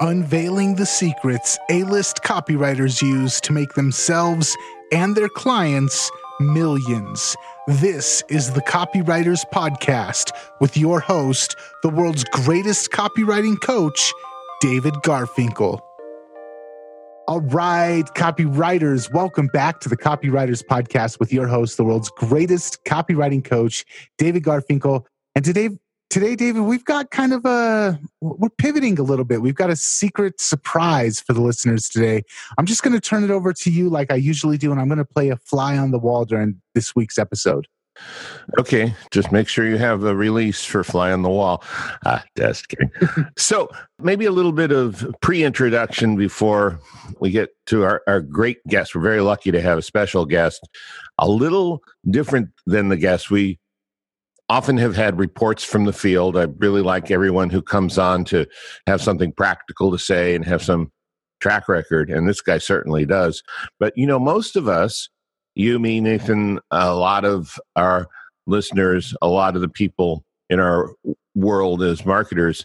unveiling the secrets A list copywriters use to make themselves and their clients millions. This is the Copywriters Podcast with your host, the world's greatest copywriting coach, David Garfinkel. All right, copywriters, welcome back to the Copywriters Podcast with your host, the world's greatest copywriting coach, David Garfinkel. And today, today, David, we've got kind of a we're pivoting a little bit. We've got a secret surprise for the listeners today. I'm just going to turn it over to you like I usually do, and I'm going to play a fly on the wall during this week's episode. Okay, just make sure you have a release for Fly on the Wall. Ah, just kidding. so, maybe a little bit of pre introduction before we get to our, our great guest. We're very lucky to have a special guest, a little different than the guests we often have had reports from the field. I really like everyone who comes on to have something practical to say and have some track record, and this guy certainly does. But, you know, most of us, you, me, Nathan, a lot of our listeners, a lot of the people in our world as marketers,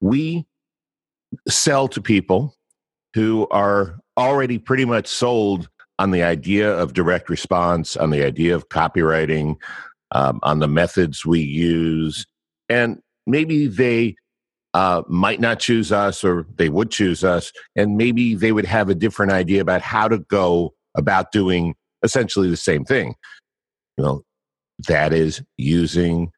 we sell to people who are already pretty much sold on the idea of direct response, on the idea of copywriting, um, on the methods we use. And maybe they uh, might not choose us or they would choose us. And maybe they would have a different idea about how to go about doing essentially the same thing. You know, that is using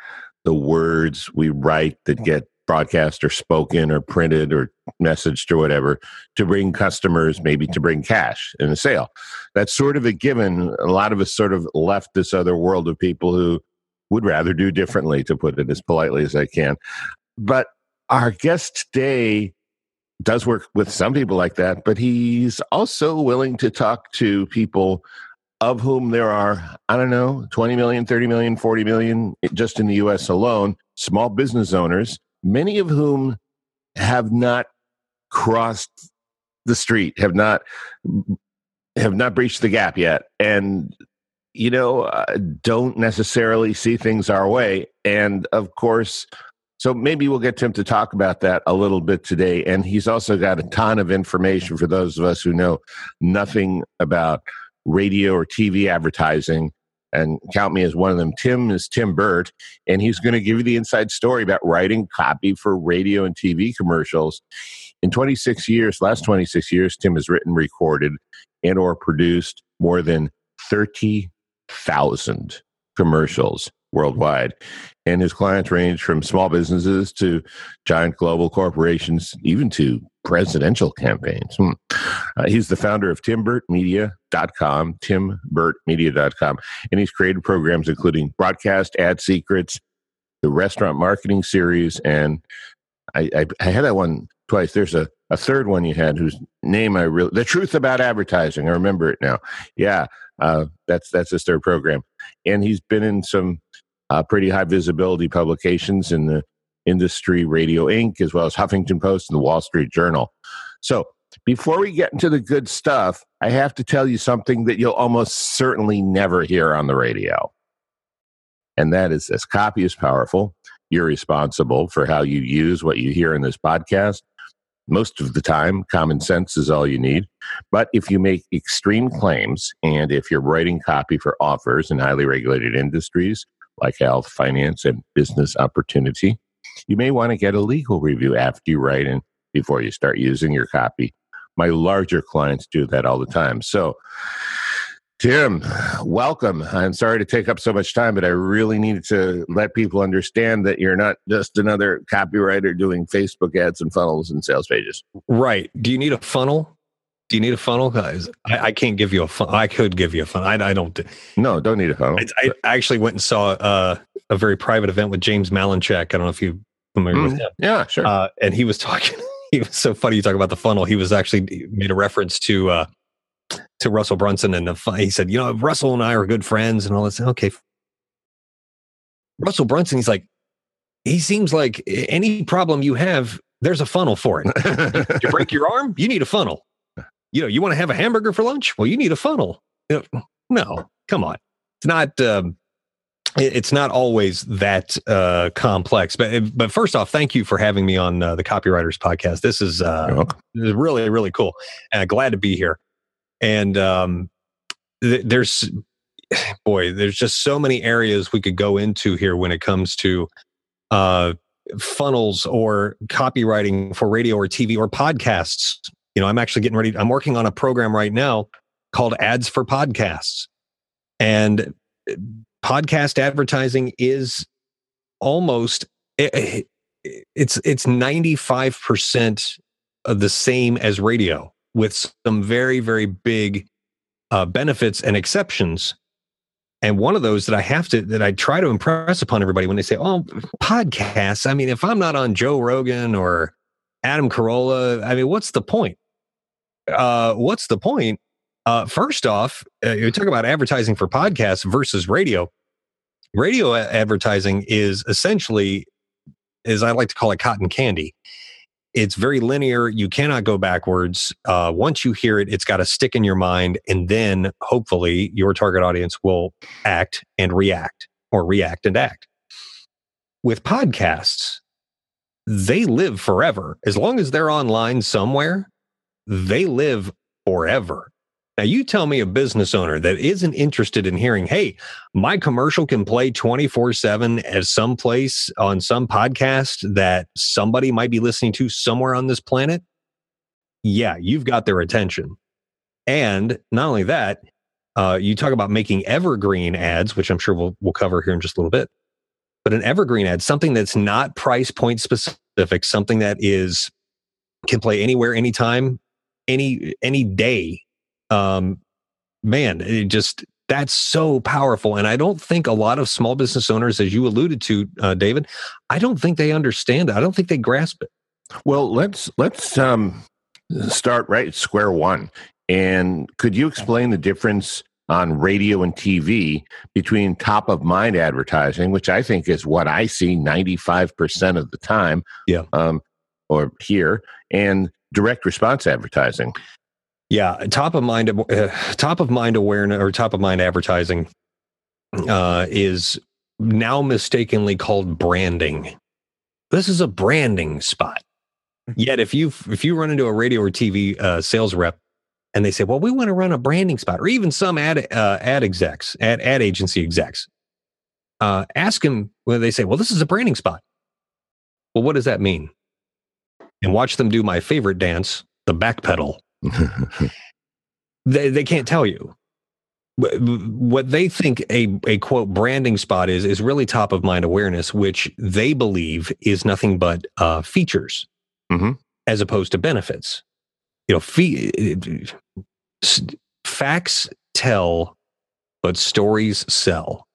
the words we write that get broadcast or spoken or printed or messaged or whatever to bring customers, maybe to bring cash in a sale. That's sort of a given. A lot of us sort of left this other world of people who would rather do differently, to put it as politely as I can. But our guest today does work with some people like that, but he's also willing to talk to people of whom there are, I don't know, 20 million, 30 million, 40 million eh, just in the US alone, small business owners, many of whom have not crossed the street, have not have not breached the gap yet and you know uh, don't necessarily see things our way and of course so maybe we'll get Tim to talk about that a little bit today. And he's also got a ton of information for those of us who know nothing about radio or TV advertising. And count me as one of them. Tim is Tim Burt, and he's going to give you the inside story about writing copy for radio and TV commercials. In 26 years, last 26 years, Tim has written, recorded, and or produced more than 30,000 commercials worldwide. And his clients range from small businesses to giant global corporations, even to presidential campaigns. Hmm. Uh, he's the founder of timburtmedia.com, timburtmedia.com, and he's created programs including Broadcast Ad Secrets, the Restaurant Marketing Series, and I, I, I had that one twice. There's a, a third one you had whose name I really, The Truth About Advertising. I remember it now. Yeah, uh, that's that's his third program. And he's been in some uh, pretty high visibility publications in the industry, Radio Ink, as well as Huffington Post and the Wall Street Journal. So, before we get into the good stuff, I have to tell you something that you'll almost certainly never hear on the radio. And that is this copy is powerful. You're responsible for how you use what you hear in this podcast. Most of the time, common sense is all you need. But if you make extreme claims and if you're writing copy for offers in highly regulated industries, like health, finance, and business opportunity. You may want to get a legal review after you write and before you start using your copy. My larger clients do that all the time. So, Tim, welcome. I'm sorry to take up so much time, but I really needed to let people understand that you're not just another copywriter doing Facebook ads and funnels and sales pages. Right. Do you need a funnel? Do you need a funnel, guys? I, I can't give you a funnel. I could give you a funnel. I, I don't. No, don't need a funnel. I, I actually went and saw uh, a very private event with James Malinchak. I don't know if you're familiar mm, with him. Yeah, sure. Uh, and he was talking. He was so funny. You talk about the funnel. He was actually made a reference to uh, to Russell Brunson, and he said, you know, Russell and I are good friends, and all this. Okay, Russell Brunson. He's like, he seems like any problem you have, there's a funnel for it. you break your arm, you need a funnel you know, you want to have a hamburger for lunch? Well, you need a funnel. No, come on. It's not, um, it's not always that uh, complex. But but first off, thank you for having me on uh, the Copywriters Podcast. This is, uh, this is really really cool, and glad to be here. And um, th- there's boy, there's just so many areas we could go into here when it comes to uh, funnels or copywriting for radio or TV or podcasts. You know, I'm actually getting ready. I'm working on a program right now called Ads for Podcasts, and podcast advertising is almost it, it's it's 95% of the same as radio with some very very big uh, benefits and exceptions and one of those that i have to that i try to impress upon everybody when they say oh podcasts i mean if i'm not on joe rogan or adam carolla i mean what's the point uh what's the point uh, first off, uh, you talk about advertising for podcasts versus radio. Radio advertising is essentially, as I like to call it, cotton candy. It's very linear. You cannot go backwards. Uh, once you hear it, it's got to stick in your mind. And then hopefully your target audience will act and react or react and act. With podcasts, they live forever. As long as they're online somewhere, they live forever. Now, you tell me a business owner that isn't interested in hearing, hey, my commercial can play 24 7 as some place on some podcast that somebody might be listening to somewhere on this planet. Yeah, you've got their attention. And not only that, uh, you talk about making evergreen ads, which I'm sure we'll, we'll cover here in just a little bit. But an evergreen ad, something that's not price point specific, something that is can play anywhere, anytime, any any day um, man, it just that's so powerful. And I don't think a lot of small business owners, as you alluded to, uh, David, I don't think they understand it. I don't think they grasp it. Well, let's let's um, start right square one. And could you explain the difference on radio and TV between top of mind advertising, which I think is what I see 95% of the time, yeah. Um, or here, and direct response advertising? Yeah, top of mind, uh, top of mind awareness or top of mind advertising uh, is now mistakenly called branding. This is a branding spot. Mm-hmm. Yet, if you if you run into a radio or TV uh, sales rep and they say, "Well, we want to run a branding spot," or even some ad uh, ad execs, ad ad agency execs, uh, ask them when they say, "Well, this is a branding spot." Well, what does that mean? And watch them do my favorite dance, the back pedal. they, they can't tell you. What they think a, a quote branding spot is is really top of mind awareness which they believe is nothing but uh, features mm-hmm. as opposed to benefits. You know fee, facts tell but stories sell.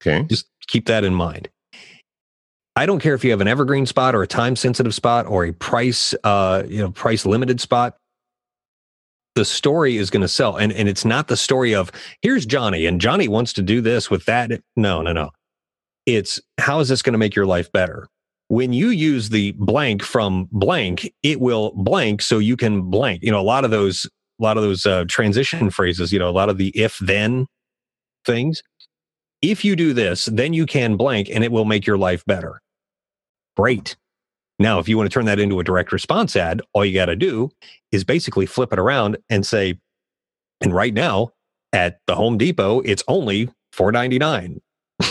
Okay. Just keep that in mind. I don't care if you have an evergreen spot or a time sensitive spot or a price uh, you know price limited spot the story is going to sell. And, and it's not the story of here's Johnny and Johnny wants to do this with that. No, no, no. It's how is this going to make your life better? When you use the blank from blank, it will blank so you can blank. You know, a lot of those, a lot of those uh, transition phrases, you know, a lot of the if then things. If you do this, then you can blank and it will make your life better. Great. Now, if you want to turn that into a direct response ad, all you got to do is basically flip it around and say, and right now at the Home Depot, it's only four ninety nine.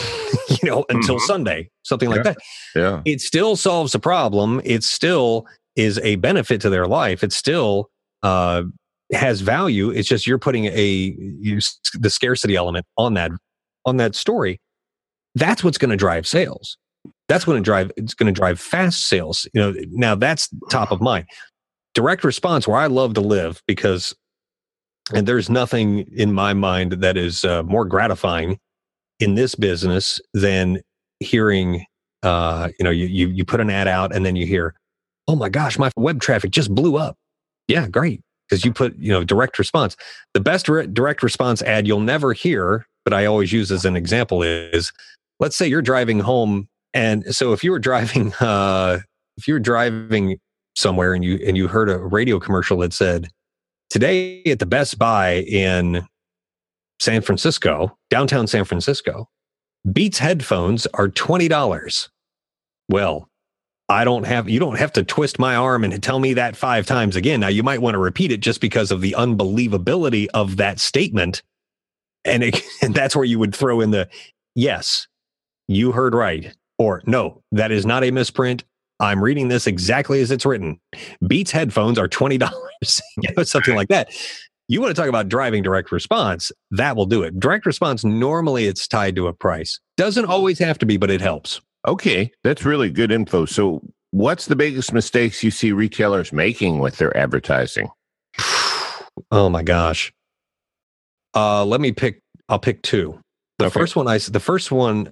you know, until mm-hmm. Sunday, something like yeah. that. Yeah. It still solves a problem. It still is a benefit to their life. It still uh, has value. It's just you're putting a you, the scarcity element on that on that story. That's what's going to drive sales that's going to drive it's going to drive fast sales you know now that's top of mind. Direct response where i love to live because and there's nothing in my mind that is uh, more gratifying in this business than hearing uh, you know you, you you put an ad out and then you hear oh my gosh my web traffic just blew up. Yeah great because you put you know direct response. The best re- direct response ad you'll never hear but i always use as an example is let's say you're driving home and so if you were driving, uh, if you were driving somewhere and you and you heard a radio commercial that said, "Today at the Best Buy in San Francisco, downtown San Francisco, Beats headphones are $20. Well, I don't have, you don't have to twist my arm and tell me that five times again. Now, you might want to repeat it just because of the unbelievability of that statement. And, it, and that's where you would throw in the, yes, you heard right. Or no, that is not a misprint. I'm reading this exactly as it's written. Beats headphones are $20. you know, something like that. You want to talk about driving direct response, that will do it. Direct response, normally it's tied to a price. Doesn't always have to be, but it helps. Okay, that's really good info. So, what's the biggest mistakes you see retailers making with their advertising? oh my gosh. Uh, let me pick. I'll pick two. The okay. first one I the first one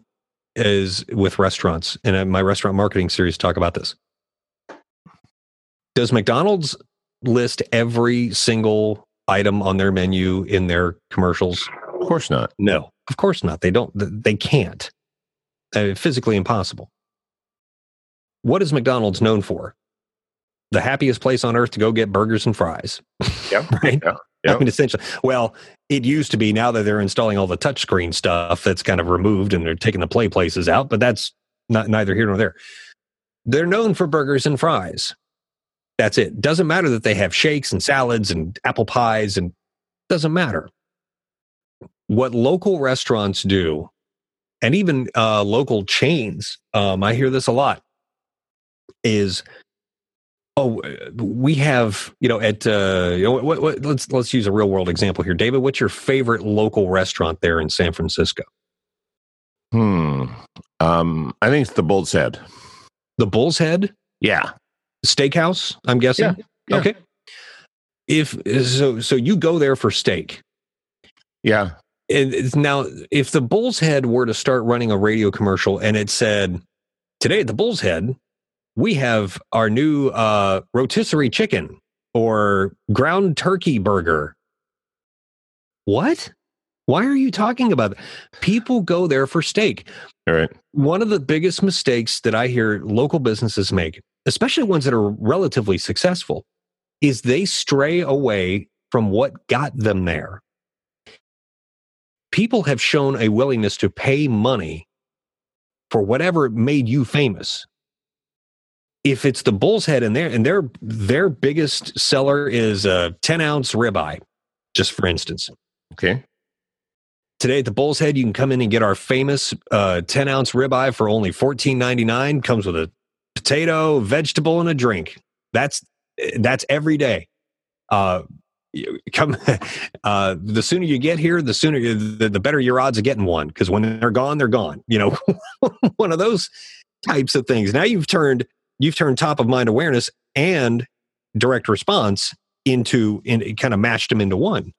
is with restaurants, and my restaurant marketing series talk about this. Does McDonald's list every single item on their menu in their commercials? Of course not. No, of course not. They don't. They can't. Uh, physically impossible. What is McDonald's known for? The happiest place on earth to go get burgers and fries. Yeah. right. Yeah. Yep. I mean, essentially, well, it used to be. Now that they're installing all the touchscreen stuff, that's kind of removed, and they're taking the play places out. But that's not neither here nor there. They're known for burgers and fries. That's it. Doesn't matter that they have shakes and salads and apple pies, and doesn't matter. What local restaurants do, and even uh, local chains, um, I hear this a lot, is oh we have you know at uh you know what, what, let's let's use a real world example here. David what's your favorite local restaurant there in san francisco? Hmm. Um i think it's the bull's head. The bull's head? Yeah. Steakhouse i'm guessing? Yeah, yeah. okay. If so so you go there for steak. Yeah. And now if the bull's head were to start running a radio commercial and it said today at the bull's head we have our new uh, rotisserie chicken or ground turkey burger. What? Why are you talking about that? People go there for steak. All right. One of the biggest mistakes that I hear local businesses make, especially ones that are relatively successful, is they stray away from what got them there. People have shown a willingness to pay money for whatever made you famous if it's the bull's head and their and their their biggest seller is a 10 ounce ribeye, just for instance. Okay. Today at the Bull's Head, you can come in and get our famous uh, 10 ounce ribeye for only $14.99. Comes with a potato, vegetable, and a drink. That's that's every day. Uh, come uh, the sooner you get here, the sooner the, the better your odds of getting one. Because when they're gone, they're gone. You know, one of those types of things. Now you've turned you've turned top of mind awareness and direct response into in kind of matched them into one.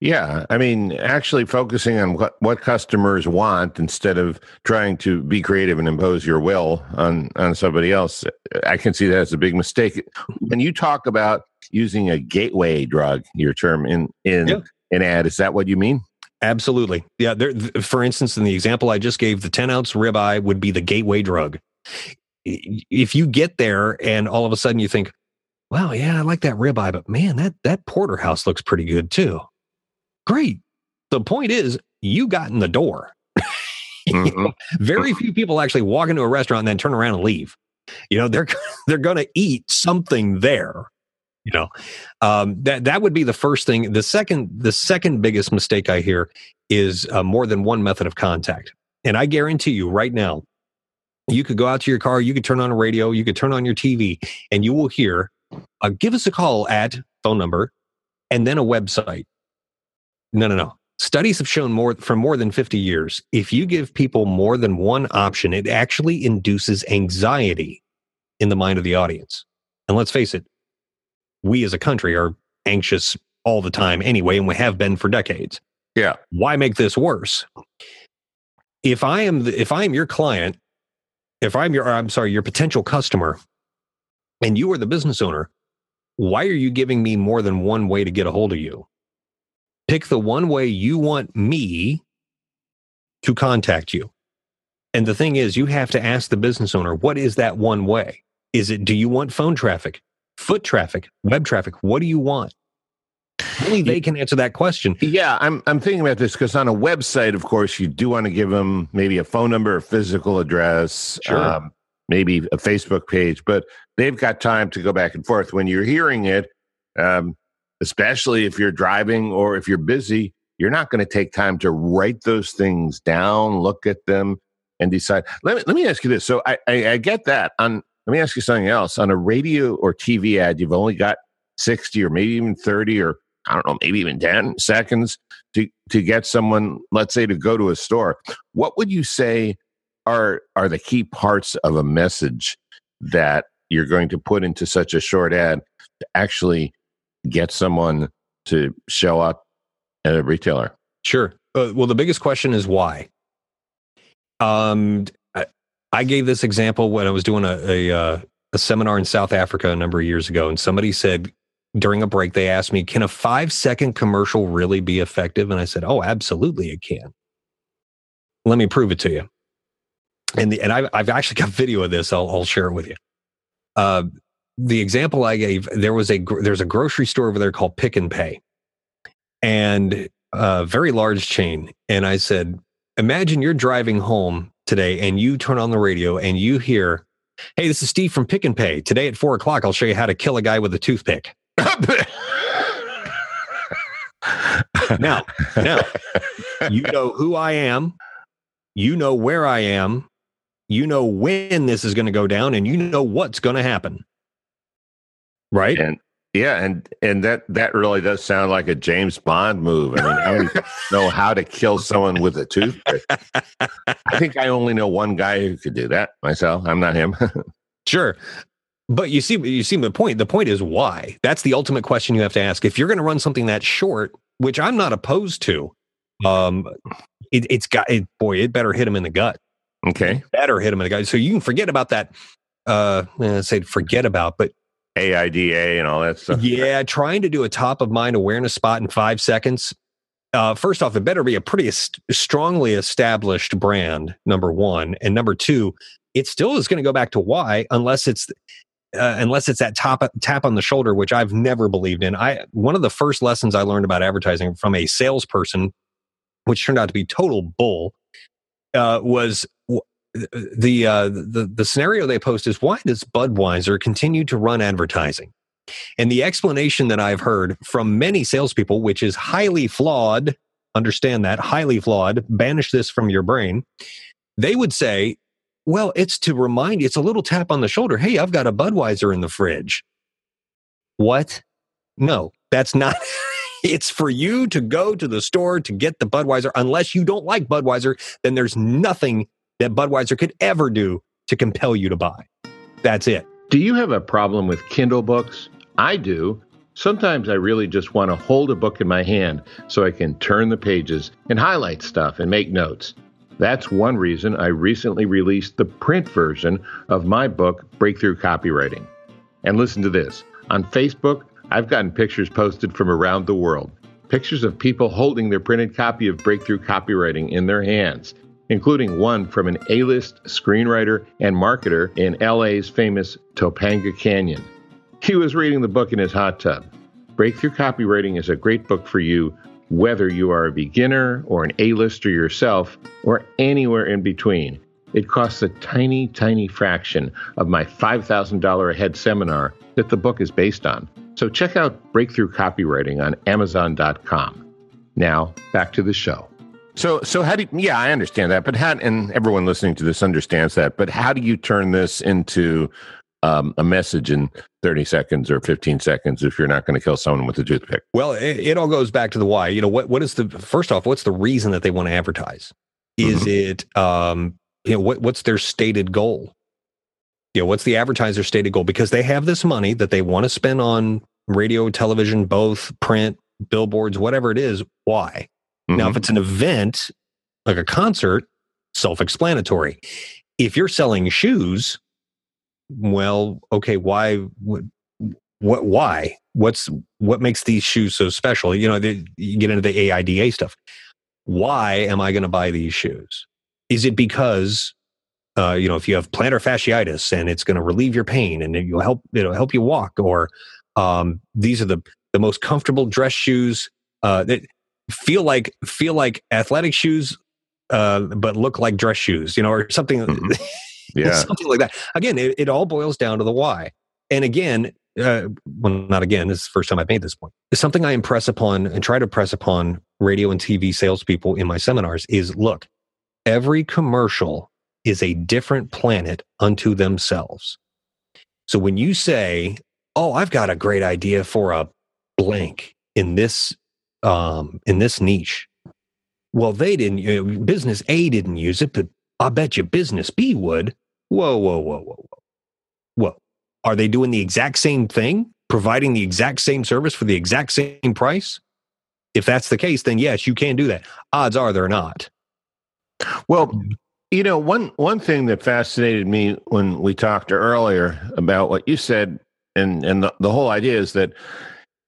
Yeah i mean actually focusing on what, what customers want instead of trying to be creative and impose your will on on somebody else i can see that as a big mistake. When you talk about using a gateway drug your term in in yeah. an ad is that what you mean? Absolutely. Yeah there for instance in the example i just gave the 10 ounce ribeye would be the gateway drug if you get there and all of a sudden you think, wow, yeah, I like that ribeye, but man, that that porterhouse looks pretty good too. Great. The point is, you got in the door. Mm-hmm. Very few people actually walk into a restaurant and then turn around and leave. You know, they're they're going to eat something there. You know, um, that that would be the first thing. The second the second biggest mistake I hear is uh, more than one method of contact. And I guarantee you right now, you could go out to your car, you could turn on a radio, you could turn on your TV, and you will hear, uh, give us a call at phone number and then a website. No, no, no. Studies have shown more for more than 50 years. If you give people more than one option, it actually induces anxiety in the mind of the audience. And let's face it, we as a country are anxious all the time anyway, and we have been for decades. Yeah. Why make this worse? If I am the, if I am your client if I'm your, I'm sorry, your potential customer and you are the business owner, why are you giving me more than one way to get a hold of you? Pick the one way you want me to contact you. And the thing is, you have to ask the business owner, what is that one way? Is it, do you want phone traffic, foot traffic, web traffic? What do you want? Only they can answer that question. Yeah, I'm I'm thinking about this because on a website, of course, you do want to give them maybe a phone number, a physical address, Sure. um, maybe a Facebook page, but they've got time to go back and forth. When you're hearing it, um, especially if you're driving or if you're busy, you're not going to take time to write those things down, look at them, and decide. Let me let me ask you this. So I I, I get that. On let me ask you something else. On a radio or TV ad, you've only got sixty or maybe even thirty or I don't know, maybe even ten seconds to to get someone, let's say, to go to a store. What would you say are are the key parts of a message that you're going to put into such a short ad to actually get someone to show up at a retailer? Sure. Uh, well, the biggest question is why. Um, I, I gave this example when I was doing a a, uh, a seminar in South Africa a number of years ago, and somebody said during a break they asked me, "Can a five second commercial really be effective?" And I said, "Oh, absolutely, it can." Let me prove it to you. And the, and I've I've actually got video of this. I'll I'll share it with you. Uh, the example I gave there was a there's a grocery store over there called Pick n Pay, and a very large chain. And I said, imagine you're driving home today and you turn on the radio and you hear, Hey, this is Steve from Pick n Pay. Today at four o'clock, I'll show you how to kill a guy with a toothpick. Now, now, you know who I am. You know where I am. You know when this is going to go down and you know what's going to happen. Right? and yeah, and and that that really does sound like a James Bond move. I mean, I don't know how to kill someone with a toothpick. I think I only know one guy who could do that myself. I'm not him. Sure. But you see, you see the point. The point is why. That's the ultimate question you have to ask. If you're going to run something that short, which I'm not opposed to, um, it, it's got it, boy. It better hit him in the gut. okay, Better hit him in the gut. So you can forget about that. Uh, eh, say forget about, but AIDA and all that stuff. yeah, trying to do a top of mind awareness spot in five seconds. Uh, first off, it better be a pretty est- strongly established brand. Number one, and number two, it still is going to go back to why, unless it's uh, unless it's that top tap on the shoulder, which I've never believed in. I one of the first lessons I learned about advertising from a salesperson, which turned out to be total bull, uh, was the uh, the the scenario they post is why does Budweiser continue to run advertising? And the explanation that I've heard from many salespeople, which is highly flawed, understand that highly flawed. Banish this from your brain. They would say well, it's to remind you, it's a little tap on the shoulder. Hey, I've got a Budweiser in the fridge. What? No, that's not. it's for you to go to the store to get the Budweiser. Unless you don't like Budweiser, then there's nothing that Budweiser could ever do to compel you to buy. That's it. Do you have a problem with Kindle books? I do. Sometimes I really just want to hold a book in my hand so I can turn the pages and highlight stuff and make notes. That's one reason I recently released the print version of my book, Breakthrough Copywriting. And listen to this on Facebook, I've gotten pictures posted from around the world. Pictures of people holding their printed copy of Breakthrough Copywriting in their hands, including one from an A list screenwriter and marketer in LA's famous Topanga Canyon. He was reading the book in his hot tub. Breakthrough Copywriting is a great book for you, whether you are a beginner or an A-lister yourself, or anywhere in between. It costs a tiny, tiny fraction of my $5,000 a head seminar that the book is based on. So check out Breakthrough Copywriting on Amazon.com. Now, back to the show. So, so how do you, yeah, I understand that, but how, and everyone listening to this understands that, but how do you turn this into um, a message in 30 seconds or 15 seconds if you're not going to kill someone with a toothpick? Well, it, it all goes back to the why. You know, what what is the first off, what's the reason that they want to advertise? Is it um, you know, what what's their stated goal? You know, what's the advertiser stated goal? Because they have this money that they want to spend on radio, television, both print, billboards, whatever it is. Why? Now, if Mhm. it's an event like a concert, self-explanatory. If you're selling shoes, well, okay, why? What? Why? What's what makes these shoes so special? You know, they, you get into the AIDA stuff. Why am I going to buy these shoes? Is it because uh, you know if you have plantar fasciitis and it's going to relieve your pain and it'll help it'll help you walk, or um, these are the the most comfortable dress shoes uh, that feel like feel like athletic shoes, uh, but look like dress shoes, you know, or something. Mm-hmm. Yeah, something like that. Again, it, it all boils down to the why. And again, uh, well, not again. This is the first time I've made this point. Something I impress upon and try to press upon radio and TV salespeople in my seminars is: look, every commercial is a different planet unto themselves. So when you say, "Oh, I've got a great idea for a blank in this um, in this niche," well, they didn't. You know, business A didn't use it, but I bet you business B would. Whoa, whoa, whoa, whoa, whoa, whoa! Are they doing the exact same thing, providing the exact same service for the exact same price? If that's the case, then yes, you can do that. Odds are they're not. Well, you know, one one thing that fascinated me when we talked earlier about what you said, and and the, the whole idea is that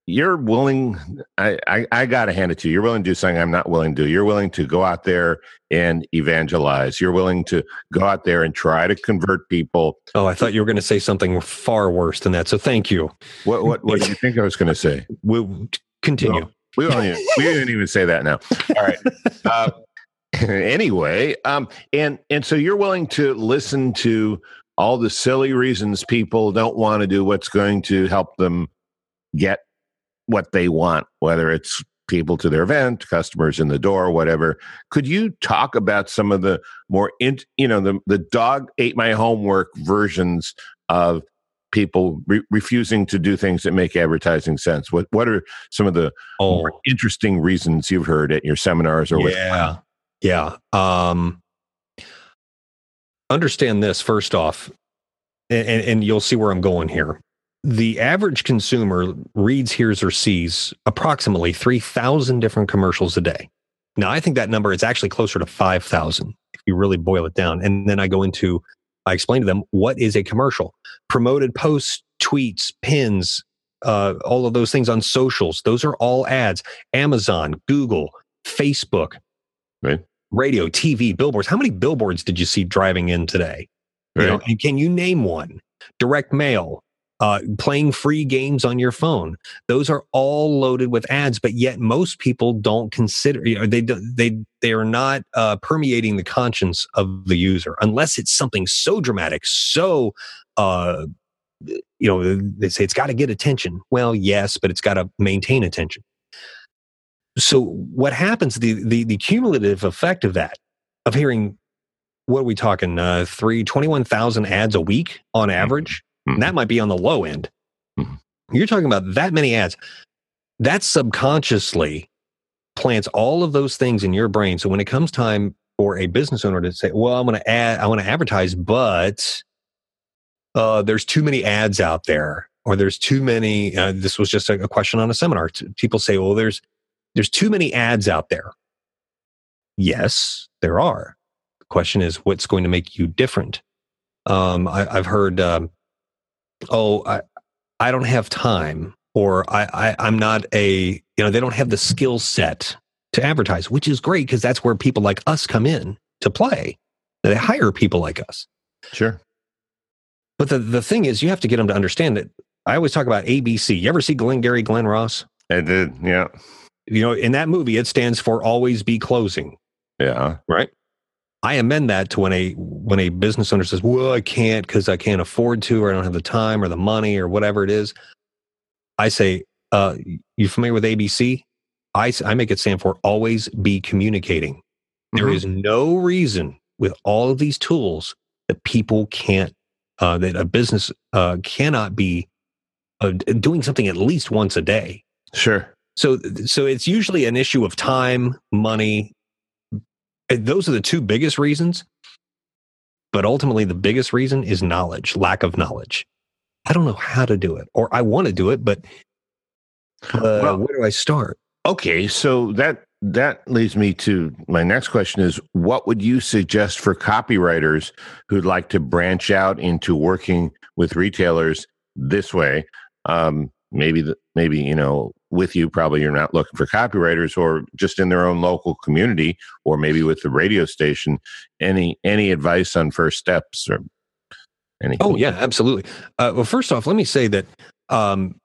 you're willing. I, I I gotta hand it to you. You're willing to do something I'm not willing to do. You're willing to go out there and evangelize. You're willing to go out there and try to convert people. Oh, I thought you were going to say something far worse than that. So thank you. What what what do you think I was going to say? We'll continue. Well, we don't even, we didn't even say that now. All right. Uh, anyway, um, and and so you're willing to listen to all the silly reasons people don't want to do what's going to help them get what they want, whether it's people to their event, customers in the door, whatever. Could you talk about some of the more, in, you know, the the dog ate my homework versions of people re- refusing to do things that make advertising sense? What what are some of the oh. more interesting reasons you've heard at your seminars or with yeah. Yeah. Um, understand this first off, and, and you'll see where I'm going here. The average consumer reads, hears, or sees approximately 3,000 different commercials a day. Now, I think that number is actually closer to 5,000 if you really boil it down. And then I go into, I explain to them what is a commercial promoted posts, tweets, pins, uh, all of those things on socials. Those are all ads. Amazon, Google, Facebook. Right radio, TV, billboards. How many billboards did you see driving in today? Right. You know, and can you name one? Direct mail, uh, playing free games on your phone. Those are all loaded with ads, but yet most people don't consider. You know, they they they are not uh, permeating the conscience of the user unless it's something so dramatic, so uh, you know they say it's got to get attention. Well, yes, but it's got to maintain attention so what happens the, the the cumulative effect of that of hearing what are we talking uh 3 21,000 ads a week on mm-hmm. average mm-hmm. that might be on the low end mm-hmm. you're talking about that many ads that subconsciously plants all of those things in your brain so when it comes time for a business owner to say well i'm going to add i want to advertise but uh, there's too many ads out there or there's too many uh, this was just a, a question on a seminar people say well there's there's too many ads out there. Yes, there are. The question is, what's going to make you different? Um, I, have heard, um, oh, I, I don't have time, or I, I, am not a, you know, they don't have the skill set to advertise, which is great because that's where people like us come in to play. They hire people like us. Sure. But the, the thing is, you have to get them to understand that I always talk about ABC. You ever see Glenn Gary, Glen Ross? I did, yeah you know, in that movie, it stands for always be closing. Yeah. Right. I amend that to when a when a business owner says, "Well, I can't because I can't afford to, or I don't have the time or the money or whatever it is." I say, uh, "You familiar with ABC?" I I make it stand for always be communicating. Mm-hmm. There is no reason with all of these tools that people can't uh, that a business uh, cannot be uh, doing something at least once a day. Sure. So, so it's usually an issue of time, money. Those are the two biggest reasons. But ultimately, the biggest reason is knowledge, lack of knowledge. I don't know how to do it, or I want to do it, but uh, well, where do I start? Okay, so that that leads me to my next question: is what would you suggest for copywriters who'd like to branch out into working with retailers this way? Um, maybe the, maybe you know with you probably you're not looking for copywriters or just in their own local community or maybe with the radio station any any advice on first steps or anything oh yeah absolutely uh, well first off let me say that um,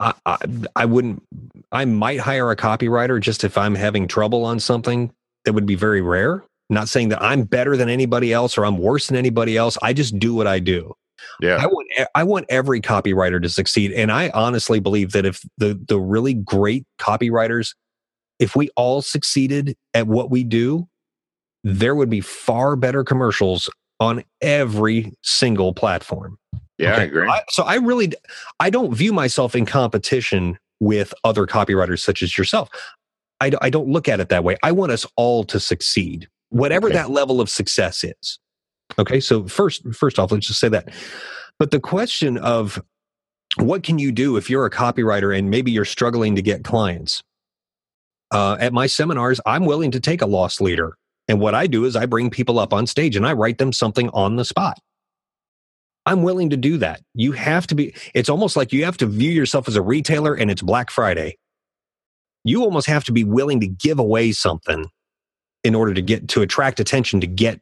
I, I, I wouldn't. I might hire a copywriter just if I'm having trouble on something. That would be very rare. Not saying that I'm better than anybody else or I'm worse than anybody else. I just do what I do. Yeah. I want I want every copywriter to succeed, and I honestly believe that if the the really great copywriters, if we all succeeded at what we do, there would be far better commercials on every single platform. Yeah, okay. I agree. I, so I really, I don't view myself in competition with other copywriters such as yourself. I, I don't look at it that way. I want us all to succeed, whatever okay. that level of success is. Okay, so first, first off, let's just say that. But the question of what can you do if you're a copywriter and maybe you're struggling to get clients? Uh, at my seminars, I'm willing to take a loss leader. And what I do is I bring people up on stage and I write them something on the spot. I'm willing to do that. You have to be, it's almost like you have to view yourself as a retailer and it's Black Friday. You almost have to be willing to give away something in order to get to attract attention to get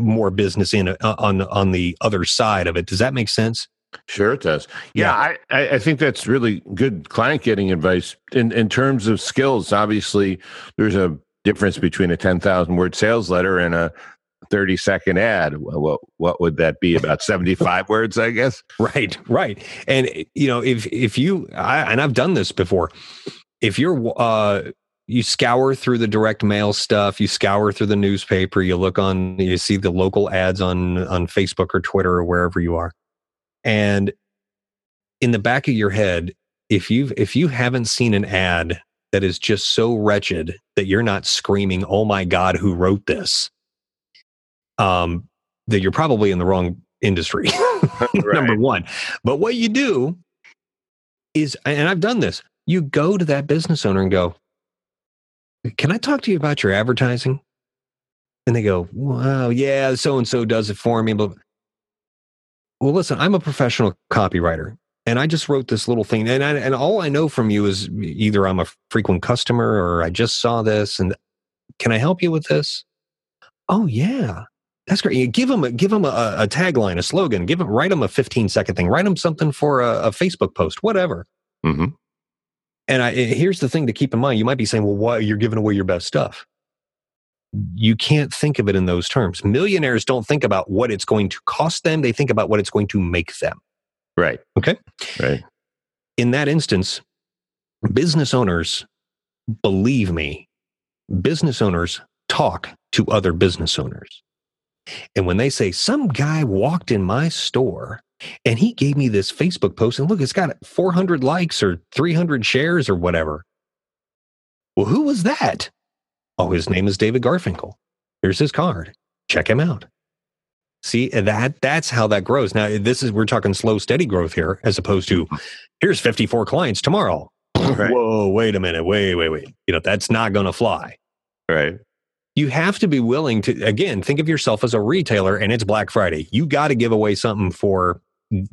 more business in uh, on on the other side of it. Does that make sense? Sure, it does. Yeah, yeah. I, I think that's really good client getting advice in in terms of skills. Obviously, there's a difference between a ten thousand word sales letter and a 30 second ad what what would that be about 75 words i guess right right and you know if if you I, and i've done this before if you're uh you scour through the direct mail stuff you scour through the newspaper you look on you see the local ads on on facebook or twitter or wherever you are and in the back of your head if you've if you haven't seen an ad that is just so wretched that you're not screaming oh my god who wrote this um, that you're probably in the wrong industry. Number one. But what you do is, and I've done this, you go to that business owner and go, Can I talk to you about your advertising? And they go, Wow, yeah, so and so does it for me. But well, listen, I'm a professional copywriter and I just wrote this little thing. And, I, and all I know from you is either I'm a frequent customer or I just saw this. And can I help you with this? Oh, yeah. That's great. You give them a, give them a, a, tagline, a slogan. Give them write them a 15 second thing. Write them something for a, a Facebook post, whatever. Mm-hmm. And I, here's the thing to keep in mind. You might be saying, "Well, why you're giving away your best stuff?" You can't think of it in those terms. Millionaires don't think about what it's going to cost them. They think about what it's going to make them. Right. Okay. Right. In that instance, business owners, believe me, business owners talk to other business owners. And when they say some guy walked in my store and he gave me this Facebook post, and look, it's got 400 likes or 300 shares or whatever. Well, who was that? Oh, his name is David Garfinkel. Here's his card. Check him out. See that that's how that grows. Now this is we're talking slow, steady growth here, as opposed to here's 54 clients tomorrow. Right. Whoa, wait a minute, wait, wait, wait. You know that's not going to fly. Right you have to be willing to again think of yourself as a retailer and it's black friday you got to give away something for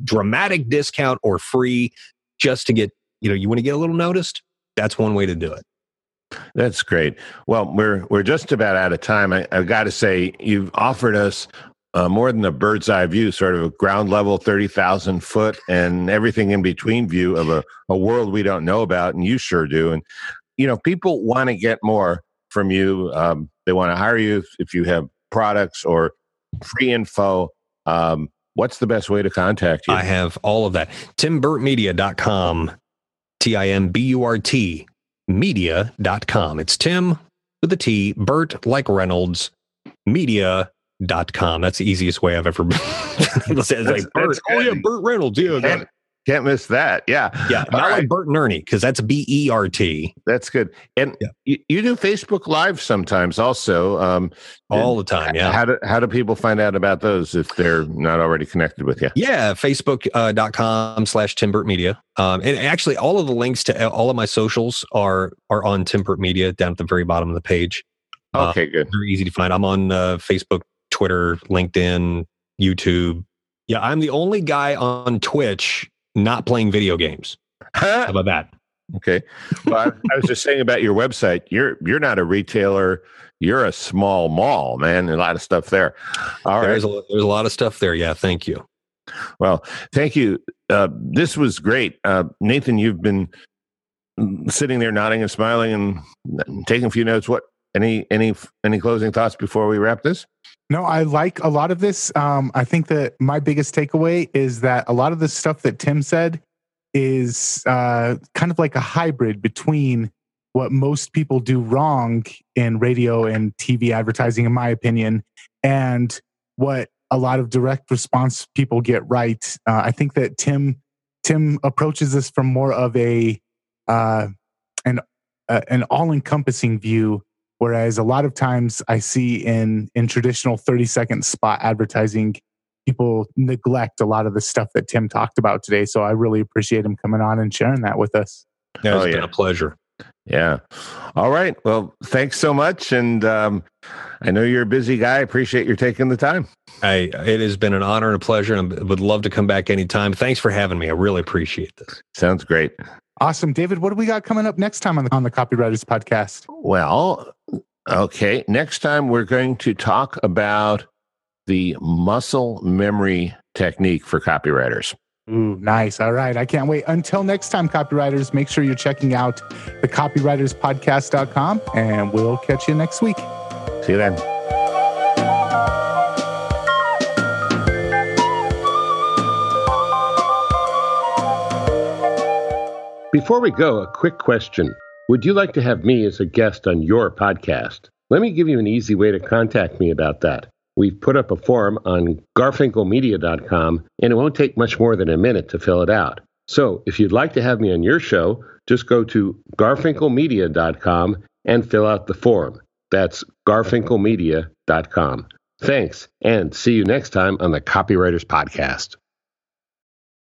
dramatic discount or free just to get you know you want to get a little noticed that's one way to do it that's great well we're we're just about out of time I, have got to say you've offered us uh, more than a bird's eye view, sort of a ground level, 30,000 foot and everything in between view of a, a world we don't know about. And you sure do. And, you know, people want to get more from you. Um, they want to hire you if you have products or free info. Um, what's the best way to contact you? I have all of that. TimBurtMedia.com. T I M B U R T media.com. It's Tim with a T, Burt like Reynolds, media.com. That's the easiest way I've ever been. like, Burt, oh, yeah, Burt Reynolds. Yeah, can't miss that. Yeah. Yeah. Not All like right. Bert and Ernie, because that's B E R T. That's good. And yeah. you, you, do Facebook Live sometimes also. Um, All the time. Yeah. How do, how do people find out about those if they're not already connected with you? Yeah. Facebook.com uh, slash Tim Burt Media. Um, and actually, all of the links to all of my socials are are on Tim Burt Media down at the very bottom of the page. Okay, uh, good. Very easy to find. I'm on uh, Facebook, Twitter, LinkedIn, YouTube. Yeah, I'm the only guy on Twitch not playing video games. How about that? Okay. Well, I, I, was just saying about your website. You're you're not a retailer. You're a small mall, man. A lot of stuff there. All there's right. a, there's a lot of stuff there. Yeah. Thank you. Well, thank you. Uh, this was great. Uh, Nathan, you've been sitting there nodding and smiling and taking a few notes. What any any any closing thoughts before we wrap this? No, I like a lot of this. Um, I think that my biggest takeaway is that a lot of the stuff that Tim said is uh, kind of like a hybrid between what most people do wrong in radio and TV advertising, in my opinion, and what a lot of direct response people get right. Uh, I think that Tim Tim approaches this from more of a uh, an uh, an all encompassing view, whereas a lot of times I see in in traditional thirty second spot advertising, people neglect a lot of the stuff that Tim talked about today. So I really appreciate him coming on and sharing that with us. Yeah, it's oh, been a pleasure. Yeah. All right. Well, thanks so much. And um, I know you're a busy guy. I appreciate your taking the time. I, it has been an honor and a pleasure, and I would love to come back anytime. Thanks for having me. I really appreciate this. Sounds great. Awesome. David, what do we got coming up next time on the, on the Copywriters Podcast? Well, okay. Next time, we're going to talk about the muscle memory technique for copywriters. Ooh, nice. All right. I can't wait. Until next time, copywriters, make sure you're checking out the copywriterspodcast.com and we'll catch you next week. See you then. Before we go, a quick question. Would you like to have me as a guest on your podcast? Let me give you an easy way to contact me about that. We've put up a form on garfinkelmedia.com, and it won't take much more than a minute to fill it out. So if you'd like to have me on your show, just go to garfinkelmedia.com and fill out the form. That's garfinkelmedia.com. Thanks, and see you next time on the Copywriters Podcast.